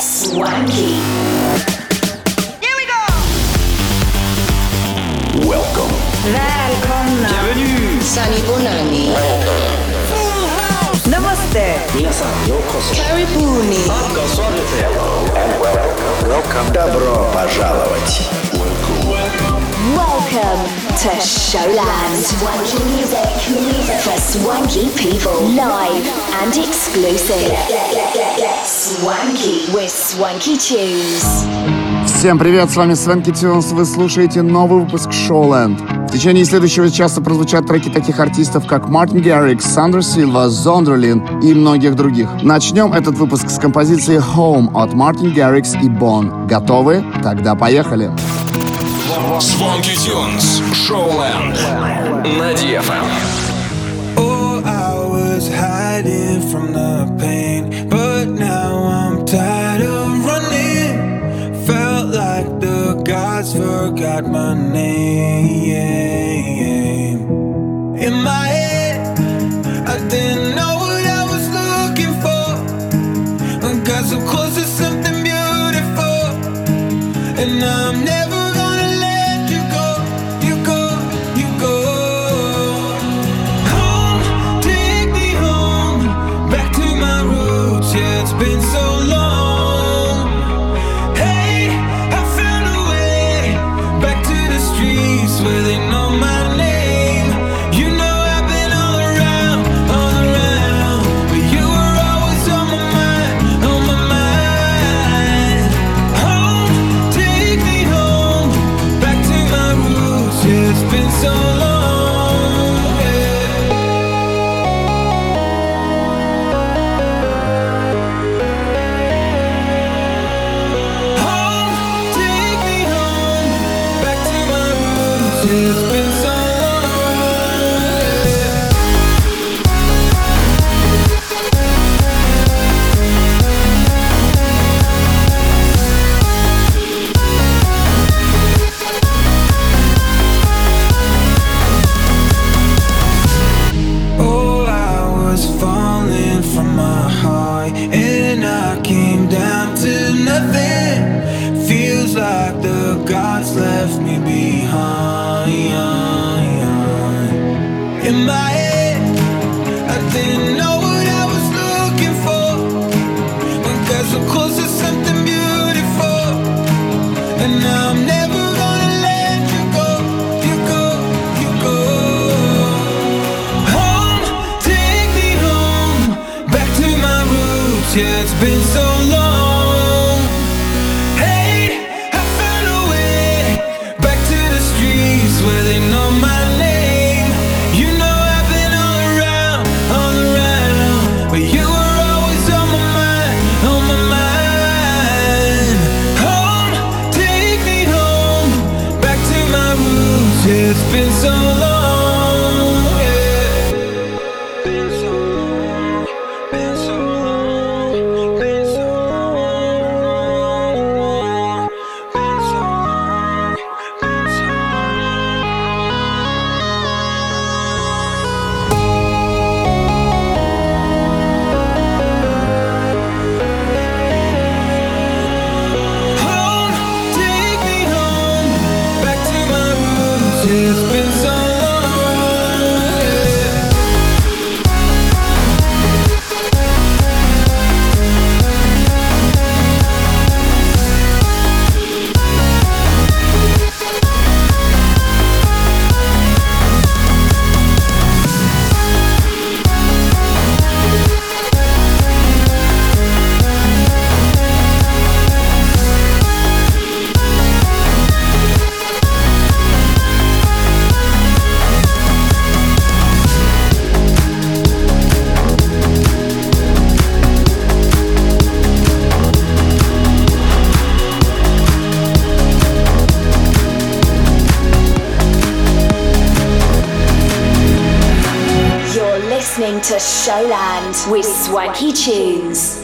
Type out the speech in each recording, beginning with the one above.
Swanky. Here we go. Welcome. Välkomna. Bienvenue. Sani Bonani. Namaste. Minasan yokoso. Karibuni. Welcome. Добро пожаловать. Welcome to Showland. Swanky music, for swanky people. Live and exclusive. Swanky with Swanky Tunes. Всем привет, с вами Свенки Тюнс, вы слушаете новый выпуск Showland. В течение следующего часа прозвучат треки таких артистов, как Мартин Гаррик, Сандер Силва, Зондерлин и многих других. Начнем этот выпуск с композиции Home от Мартин Гаррикс и Бон. Готовы? Тогда поехали! Поехали! Свенки Тюнс, Шоуленд, на DFM. Oh, I was hiding from the pain, but now I'm tired of running. Felt like the gods forgot my name. In my so long he tunes.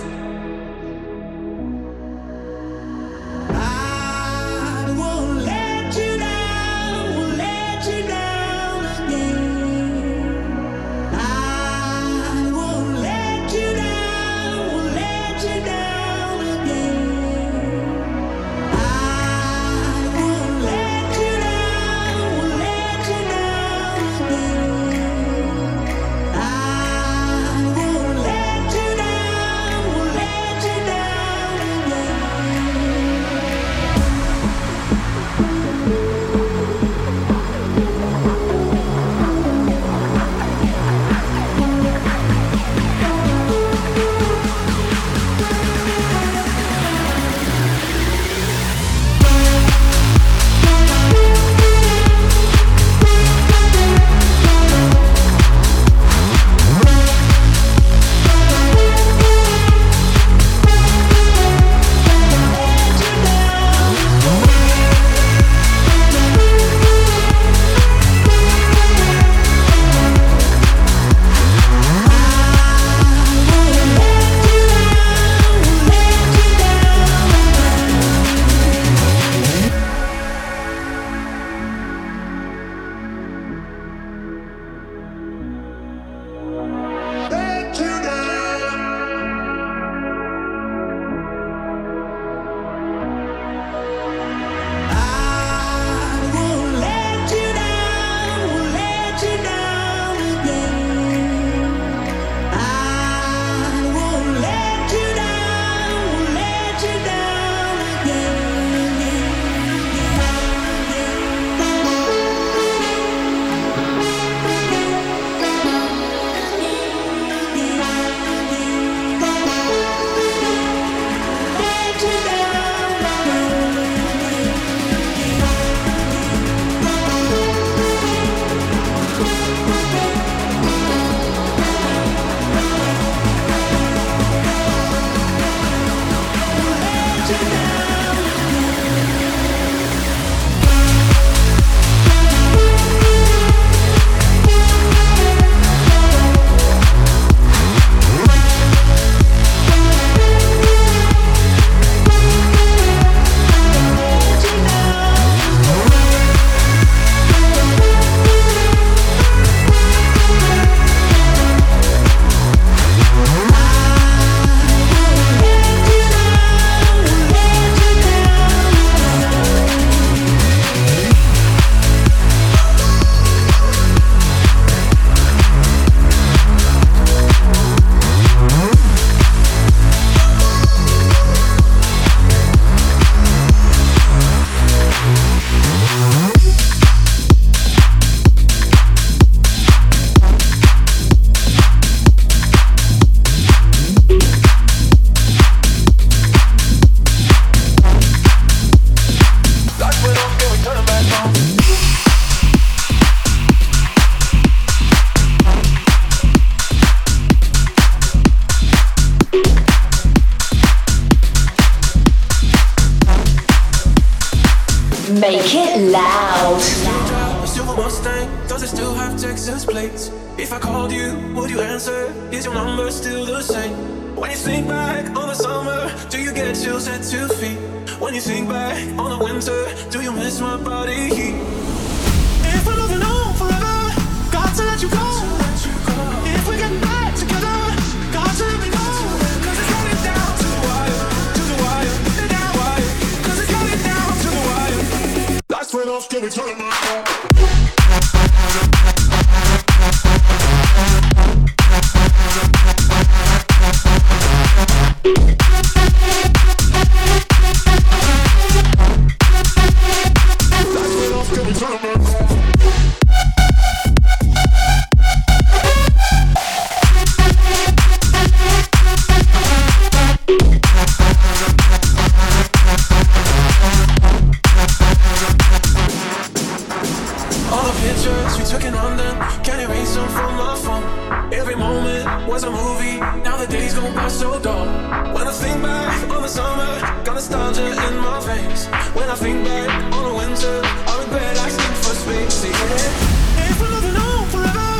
in my veins. When I think back on the winter, I regret asking for space. Yeah. If we're living on forever,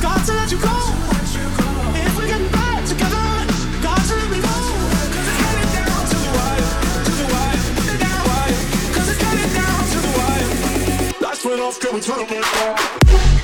got to let you go. If we're getting back together, to let me it's down to the wire, to the wire, to the it's down to the wire. Lights went off, can we turn them back on?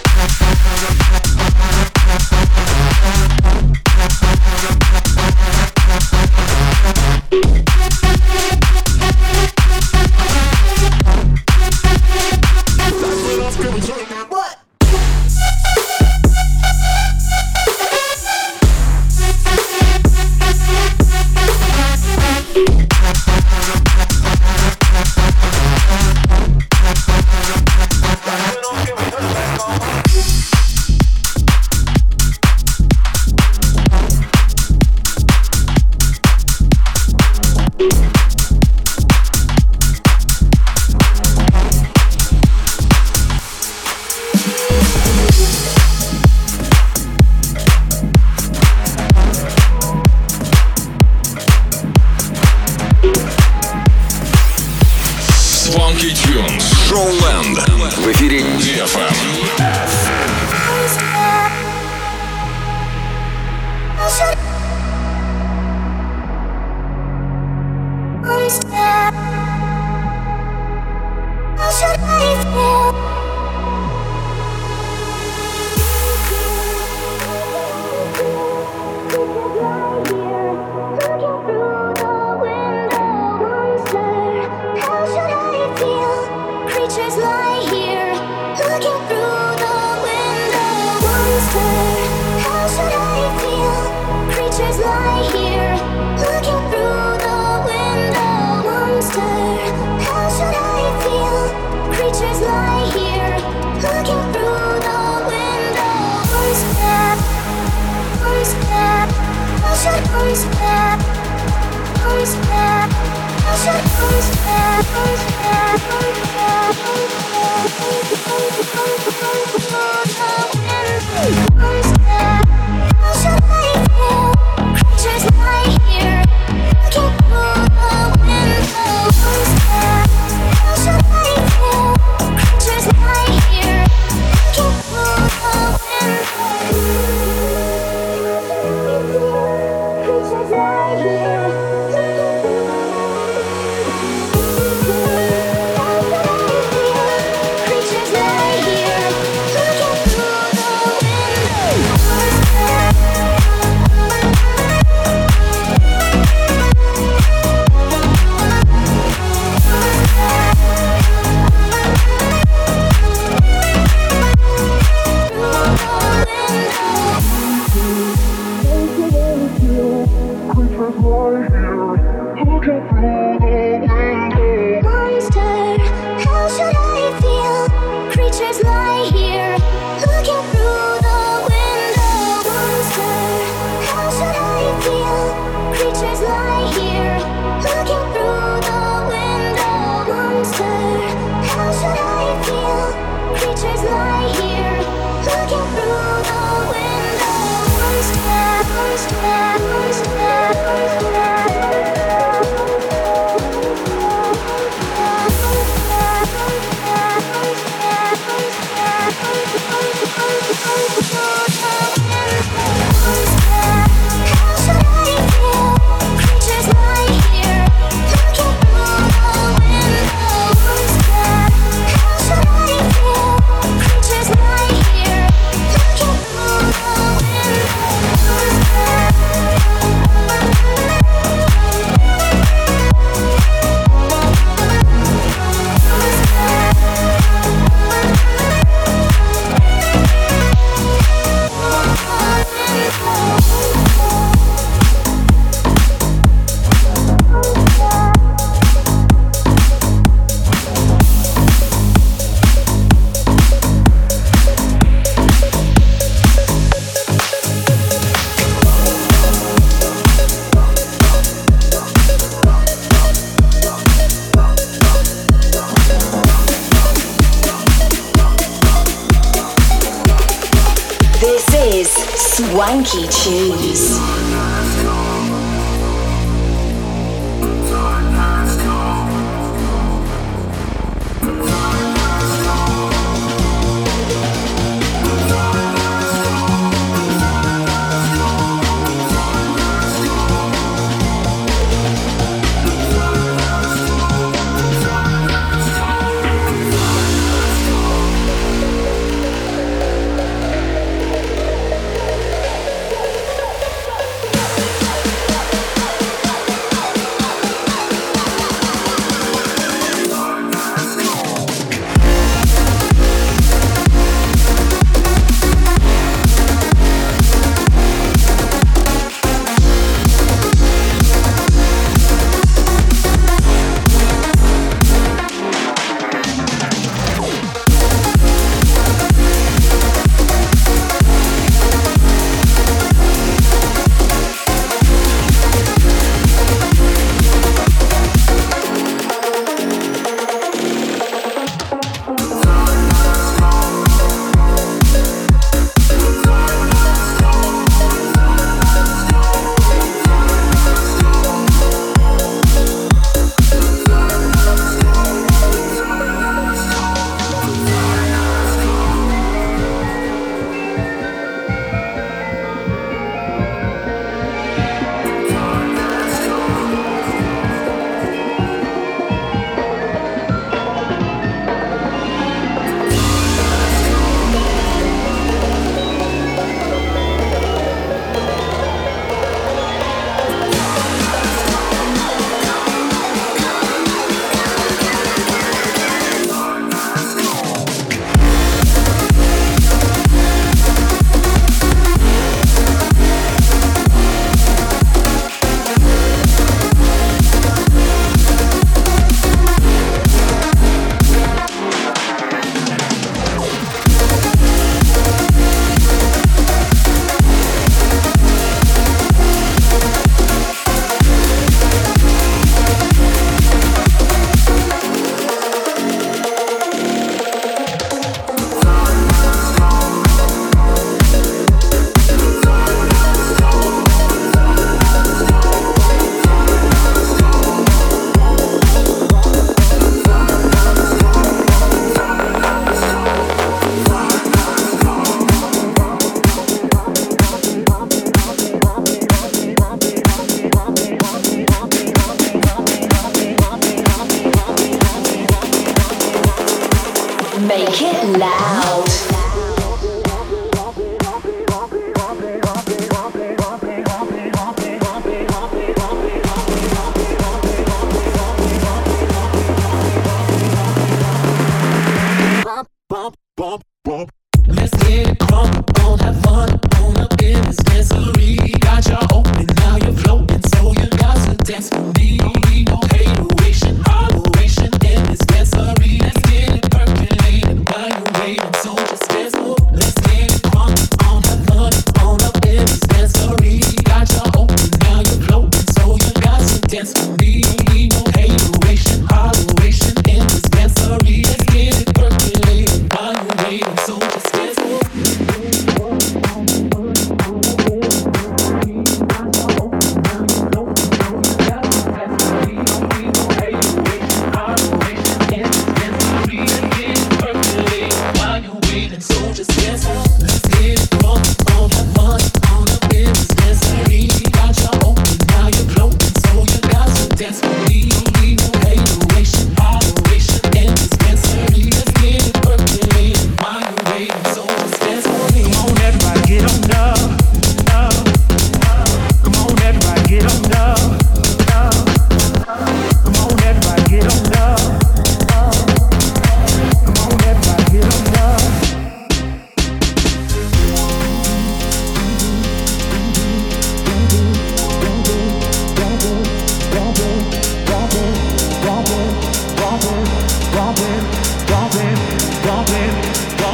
Oh,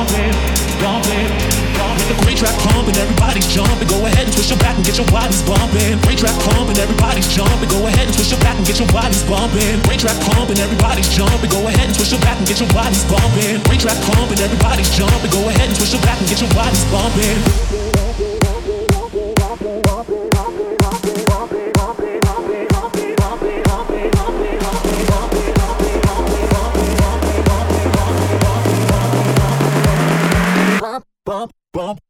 bumping, bumping, bumping. The great track pumping, everybody's jumping. Go ahead and twist your back and get your bodies bumping. Great track pumping, everybody's jumping. Go ahead and twist your back and get your bodies bumping. Great track pumping, everybody's jumping. Go ahead and twist your back and get your bodies bumping. Great track pumping, everybody's jumping. Go ahead and twist your back and get your bodies bumping. bump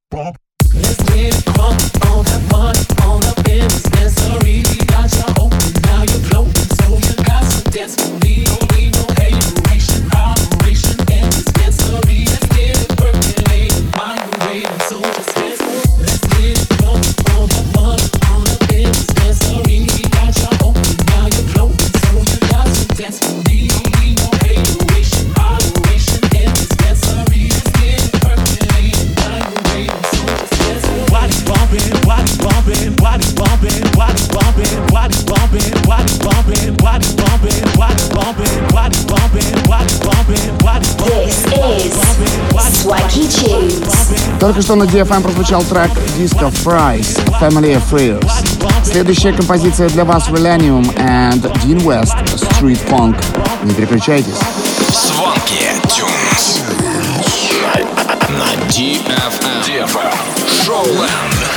Только что на DFM прозвучал трек Disco Fries Family Affairs. Следующая композиция для вас Relenium and Dean West Street Funk. Не переключайтесь. Звонки Tunes на DFM. DFM. Showland.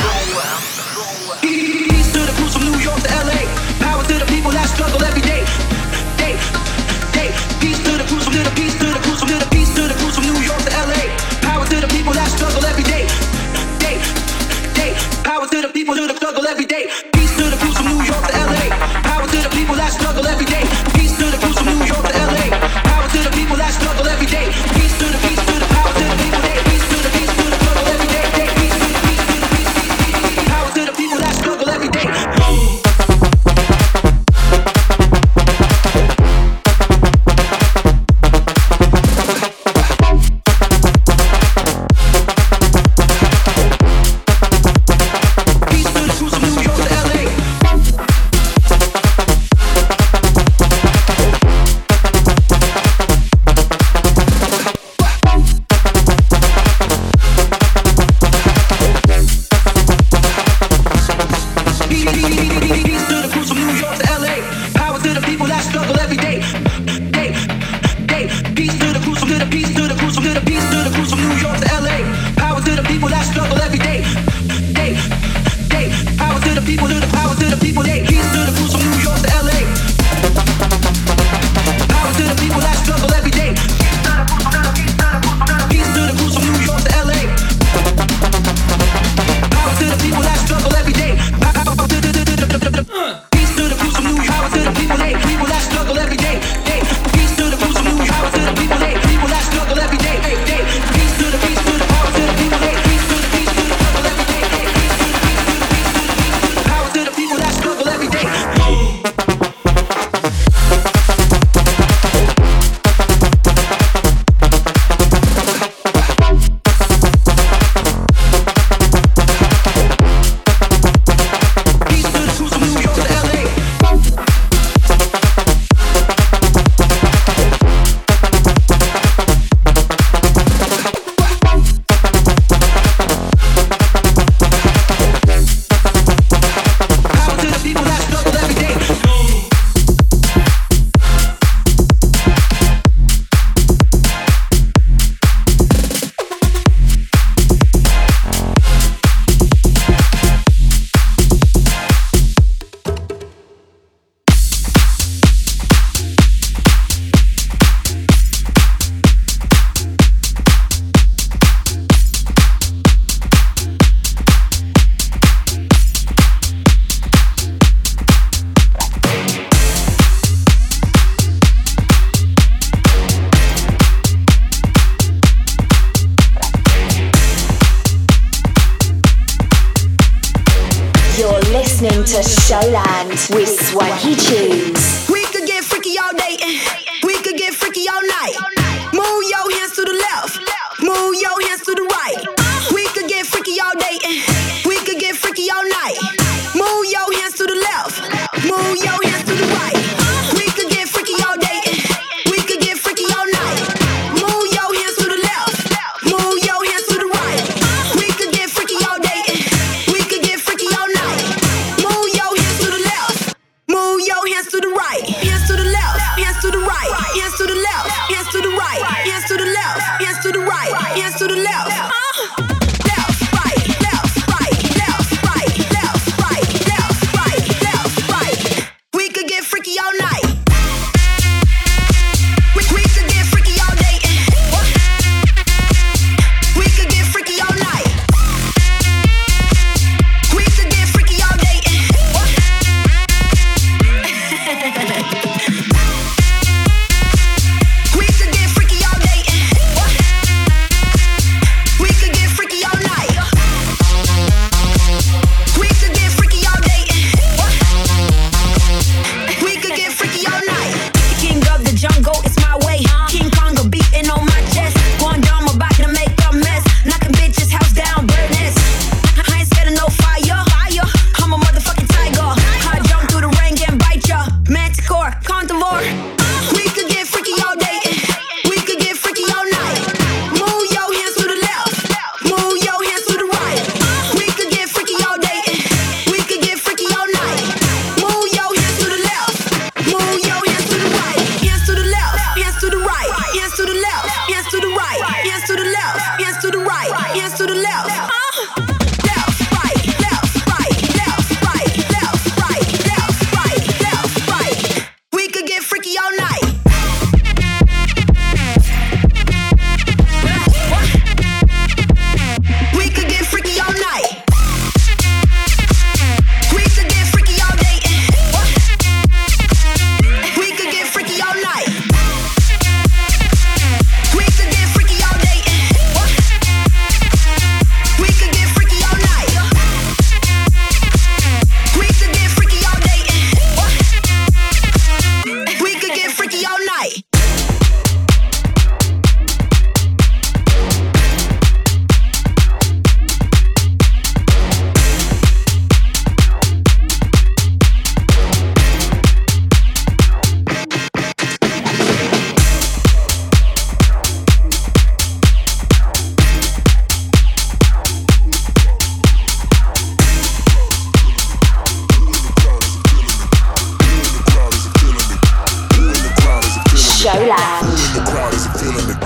Showland. Who in the crowd is a feeling it?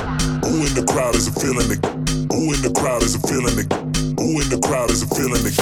Who in the crowd is a feeling it? Who in the crowd is a feeling it? Who in the crowd is a feeling it?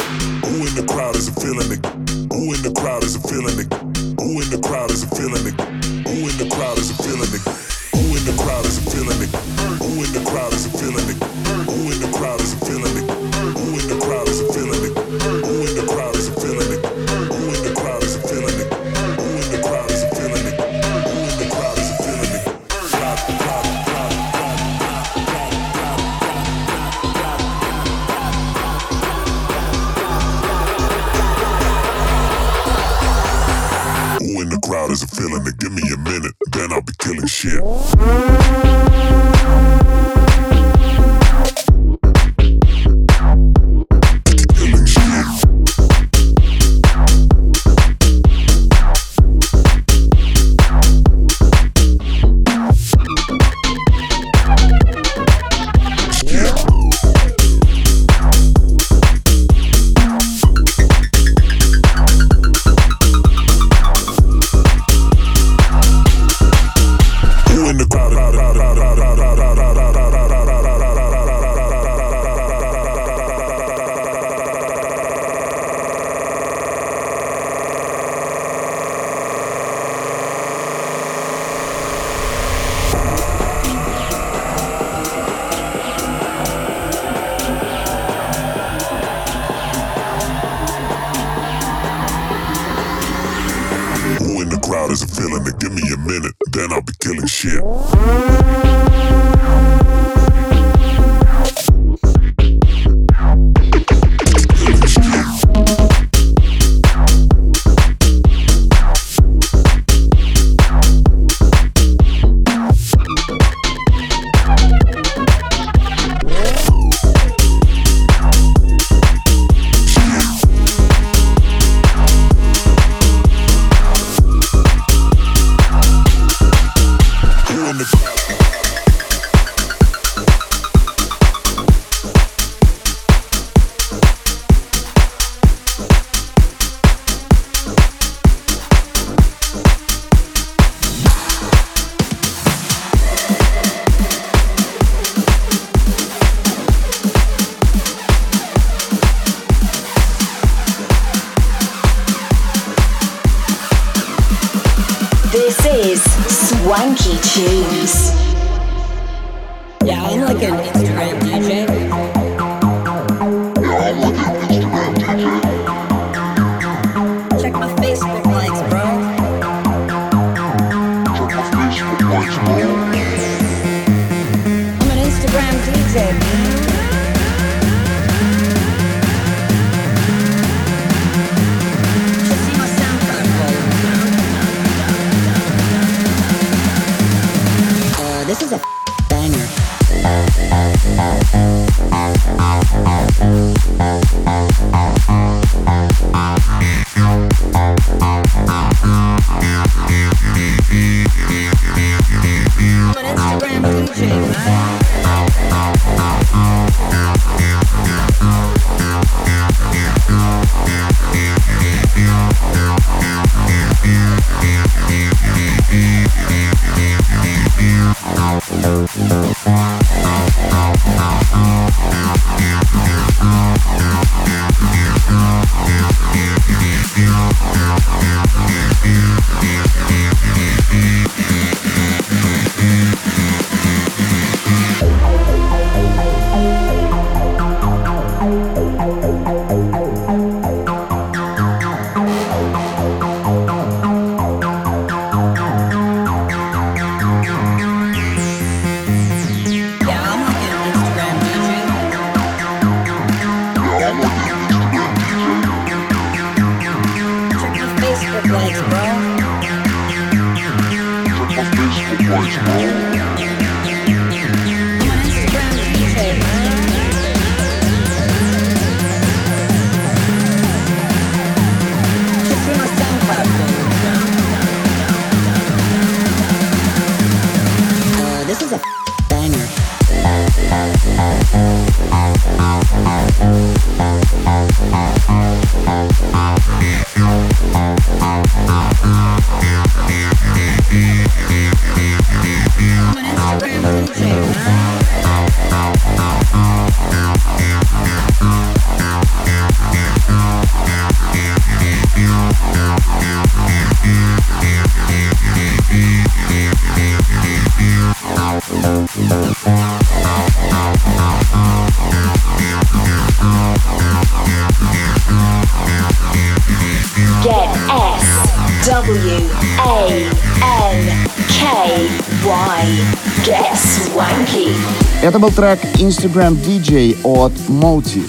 Это был трек Instagram DJ от Moti.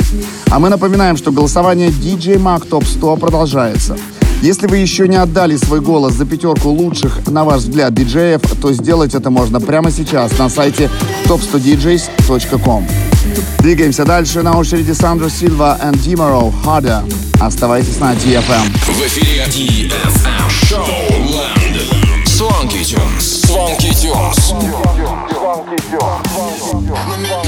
А мы напоминаем, что голосование DJ Mag Top 100 продолжается. Если вы еще не отдали свой голос за пятерку лучших, на ваш взгляд, диджеев, то сделать это можно прямо сейчас на сайте top100djs.com. Двигаемся дальше. На очереди Сандра Сильва и Димаро Harder. Оставайтесь на DFM. В эфире DFM Showland. Swanky Tunes. Swanky Tunes. Swanky 어. 안 좋아.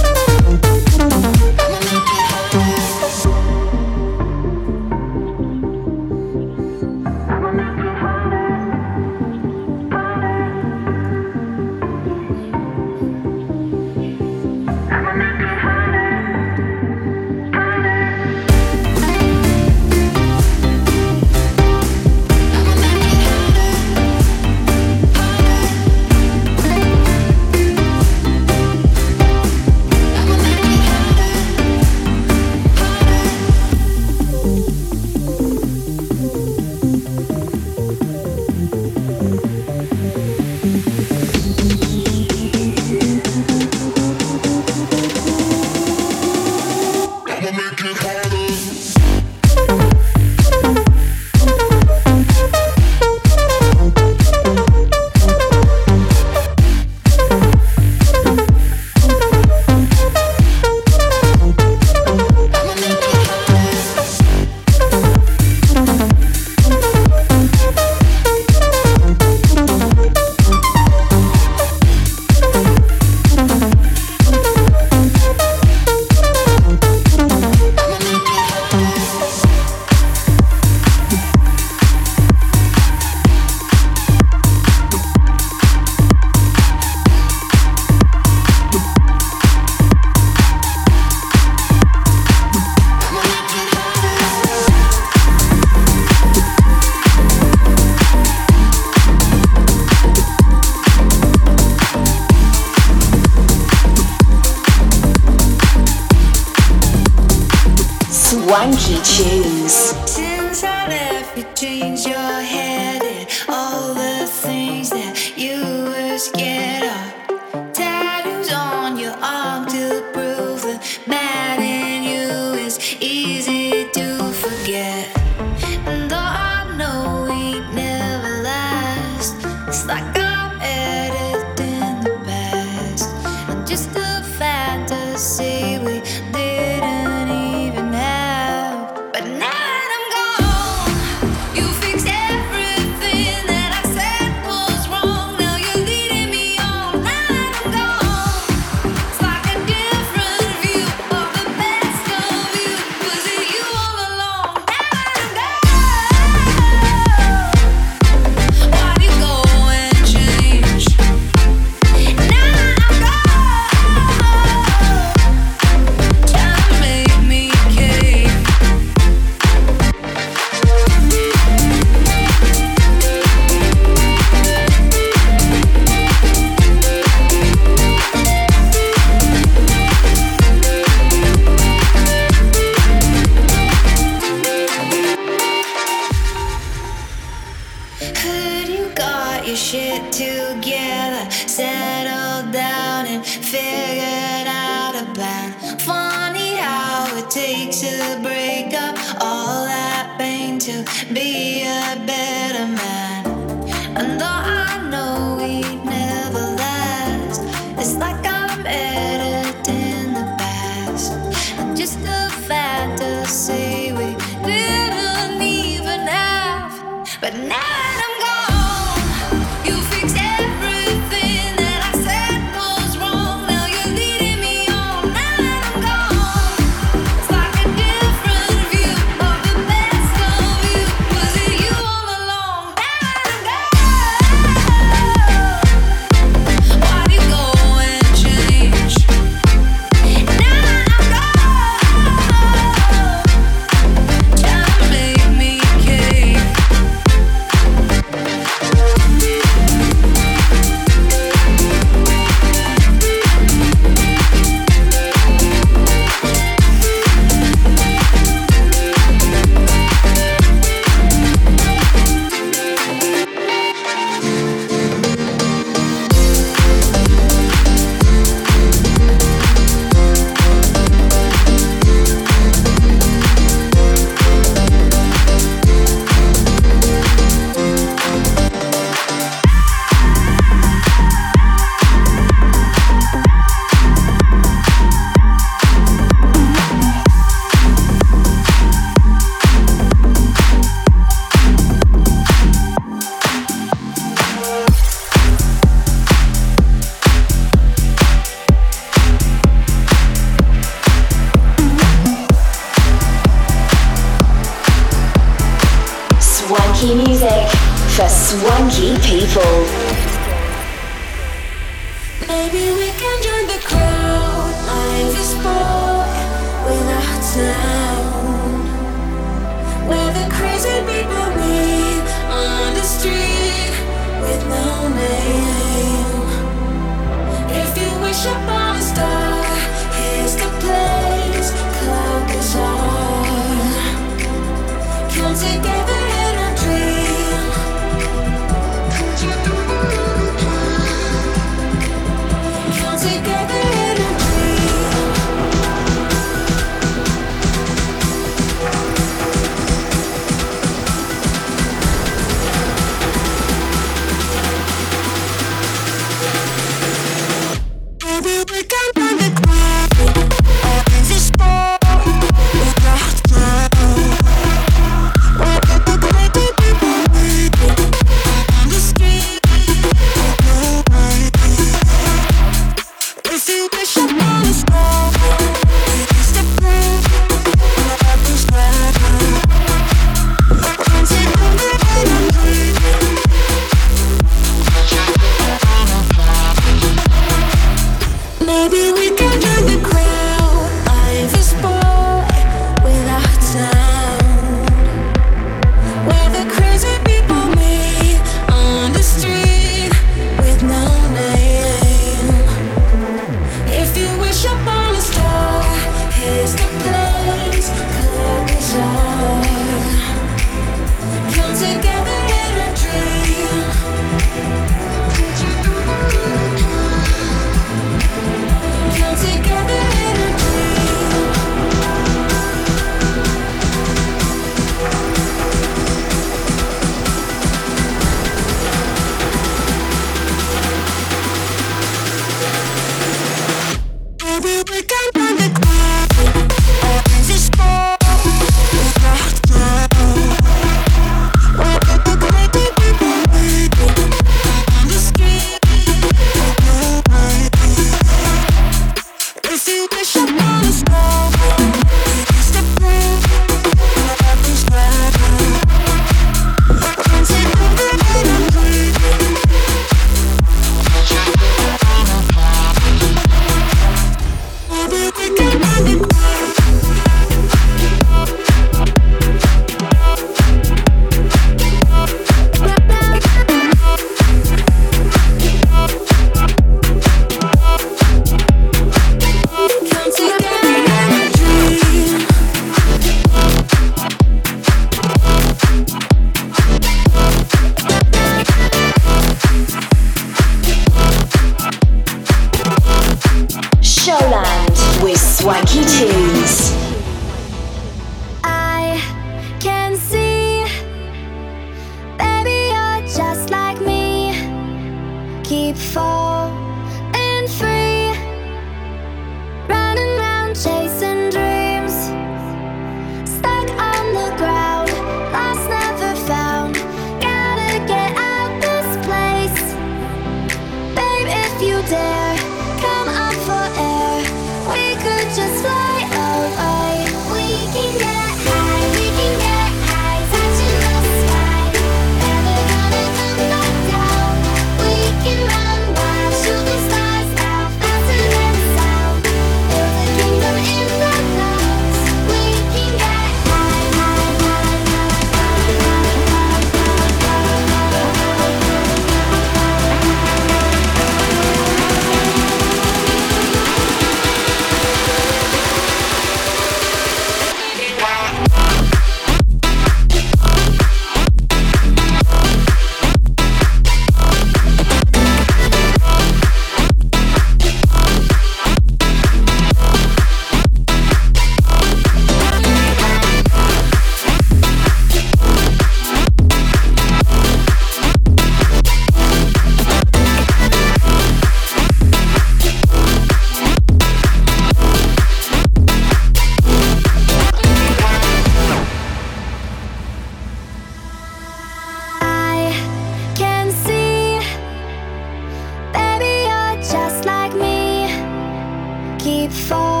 Keep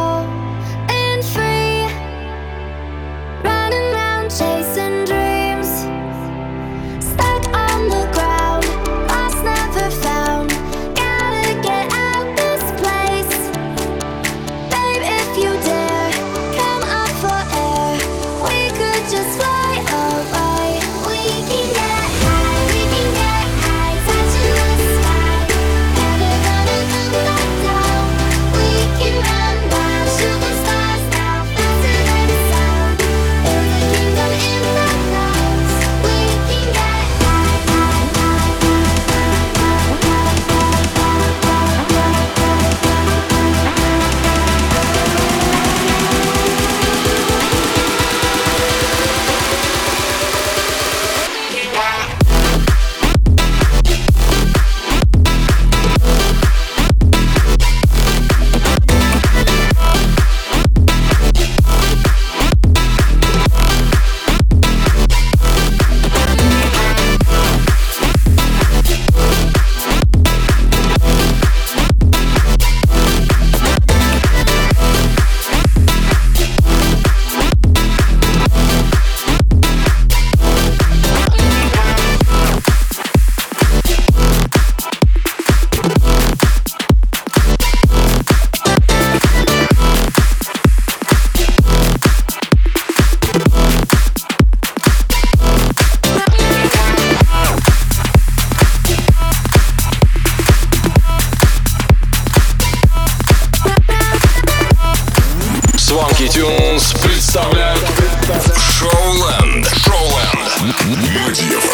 Magia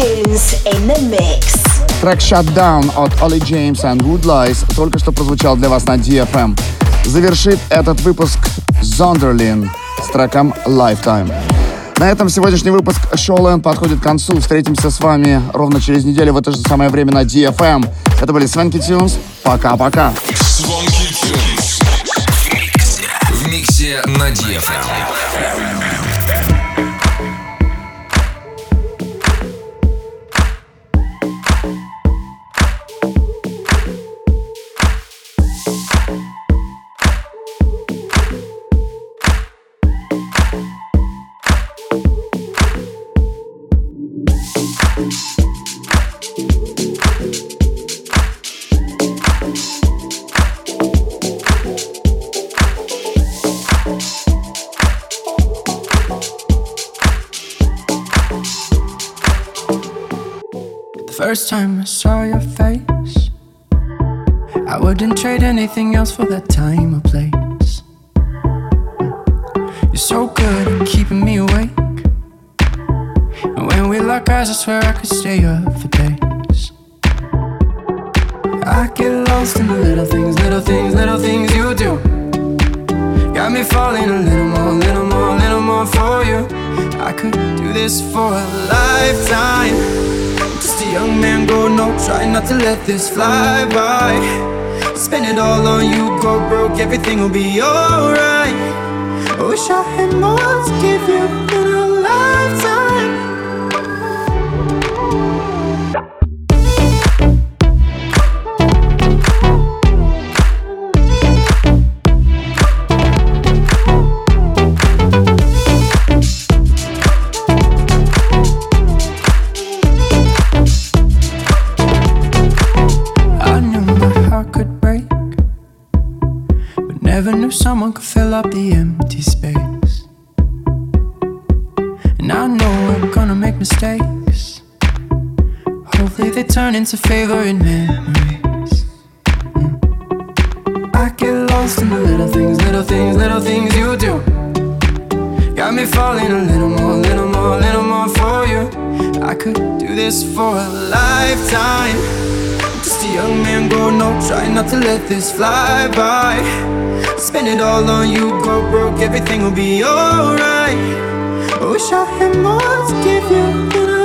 tunes in the mix. Трек Shutdown от Ollie James and Wood Lies только что прозвучал для вас на DFM. Завершит этот выпуск Zonderlin с треком Lifetime. На этом сегодняшний выпуск Showland подходит к концу. Встретимся с вами ровно через неделю в это же самое время на DFM. Это были Свенки Тюнс. Пока-пока. Swanky Tunes. В миксе на DFM. Anything else for that time or place. You're so good at keeping me awake. And when we lock eyes, I swear I could stay up for days. I get lost in the little things, little things, little things you do. Got me falling a little more, little more, little more for you. I could do this for a lifetime. Just a young man going no, try not to let this fly by. Spend it all on you, go broke, everything will be alright. Wish I had more to give you knew someone could fill up the empty space. And I know we're gonna make mistakes. Hopefully, they turn into favorite memories. Mm. I get lost in the little things, little things, little things you do. Got me falling a little more, little more, little more for you. I could do this for a lifetime. Just a young man growing up, trying not to let this fly by. Spend it all on you, go broke, everything will be alright. I wish I had more to give you in